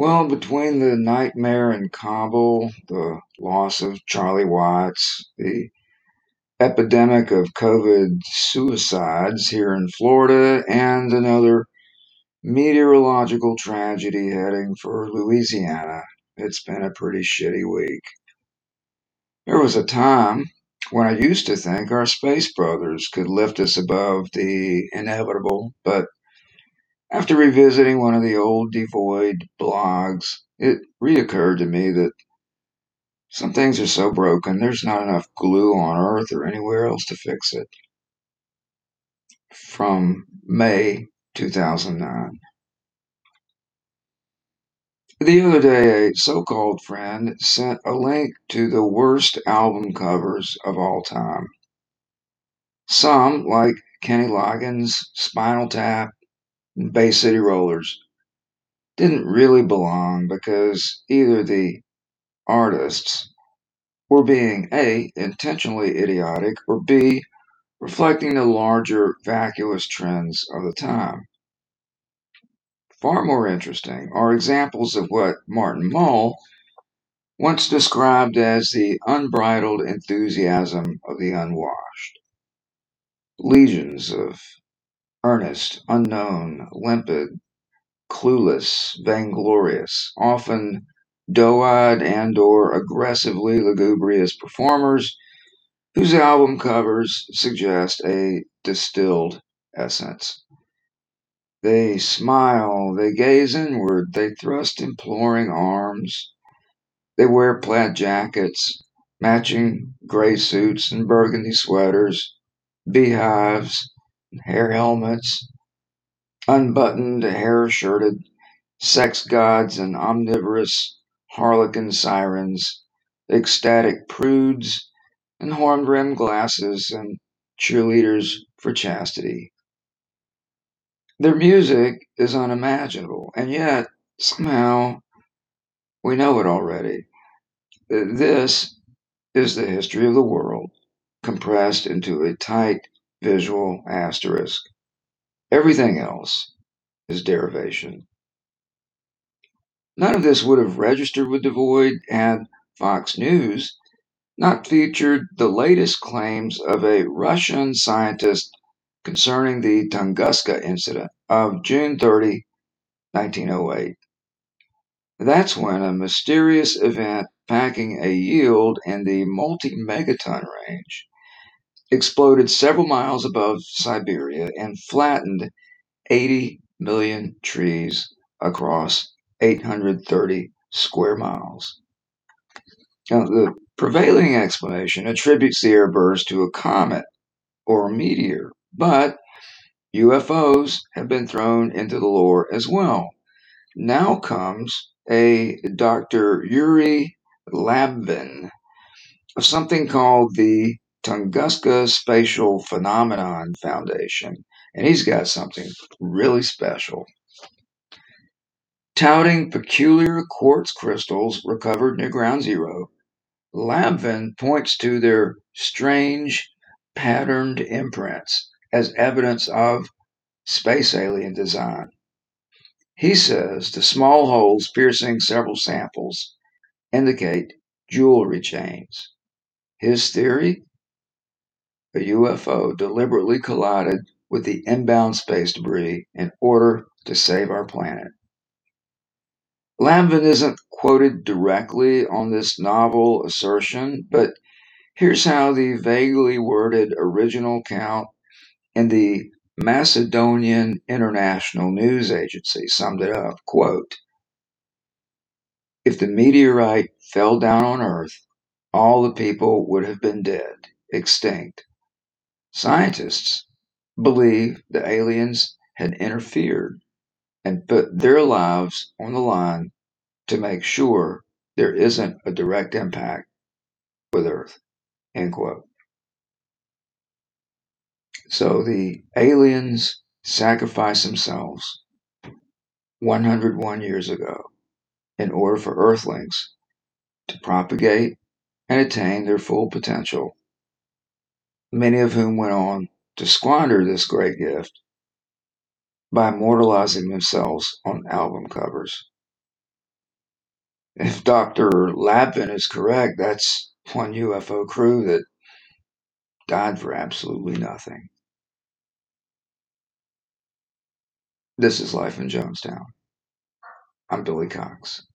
Well, between the nightmare in Kabul, the loss of Charlie Watts, the epidemic of COVID suicides here in Florida, and another meteorological tragedy heading for Louisiana, it's been a pretty shitty week. There was a time when I used to think our space brothers could lift us above the inevitable, but after revisiting one of the old Devoid blogs, it reoccurred to me that some things are so broken there's not enough glue on Earth or anywhere else to fix it. From May 2009. The other day, a so called friend sent a link to the worst album covers of all time. Some, like Kenny Loggins' Spinal Tap, Bay City Rollers didn't really belong because either the artists were being A, intentionally idiotic, or B, reflecting the larger vacuous trends of the time. Far more interesting are examples of what Martin Mull once described as the unbridled enthusiasm of the unwashed. Legions of earnest, unknown, limpid, clueless, vainglorious, often doe-eyed and or aggressively lugubrious performers whose album covers suggest a distilled essence. They smile, they gaze inward, they thrust imploring arms. They wear plaid jackets, matching gray suits and burgundy sweaters, beehives, hair helmets, unbuttoned, hair shirted, sex gods and omnivorous harlequin sirens, ecstatic prudes, and horn rimmed glasses and cheerleaders for chastity. Their music is unimaginable, and yet somehow we know it already. This is the history of the world compressed into a tight visual asterisk. Everything else is derivation. None of this would have registered with Devoid had Fox News not featured the latest claims of a Russian scientist concerning the Tunguska incident of June 30, 1908. That's when a mysterious event packing a yield in the multi megaton range exploded several miles above Siberia and flattened 80 million trees across 830 square miles. Now, the prevailing explanation attributes the airburst to a comet or a meteor, but UFOs have been thrown into the lore as well. Now comes a Dr. Yuri Lavbin of something called the Tunguska Spatial Phenomenon Foundation, and he's got something really special. Touting peculiar quartz crystals recovered near Ground Zero, Lavbin points to their strange, patterned imprints as evidence of space alien design. He says the small holes piercing several samples indicate jewelry chains. His theory? A UFO deliberately collided with the inbound space debris in order to save our planet. Lavbin isn't quoted directly on this novel assertion, but here's how the vaguely worded original count in the Macedonian International News Agency summed it up. Quote If the meteorite fell down on Earth, all the people would have been dead, extinct. Scientists believe the aliens had interfered and put their lives on the line to make sure there isn't a direct impact with Earth. End quote. So the aliens sacrificed themselves 101 years ago in order for Earthlings to propagate and attain their full potential, many of whom went on to squander this great gift by immortalizing themselves on album covers. if Dr. Lavbin is correct, that's one UFO crew that died for absolutely nothing. This is Life in Jonestown. I'm Billy Cox.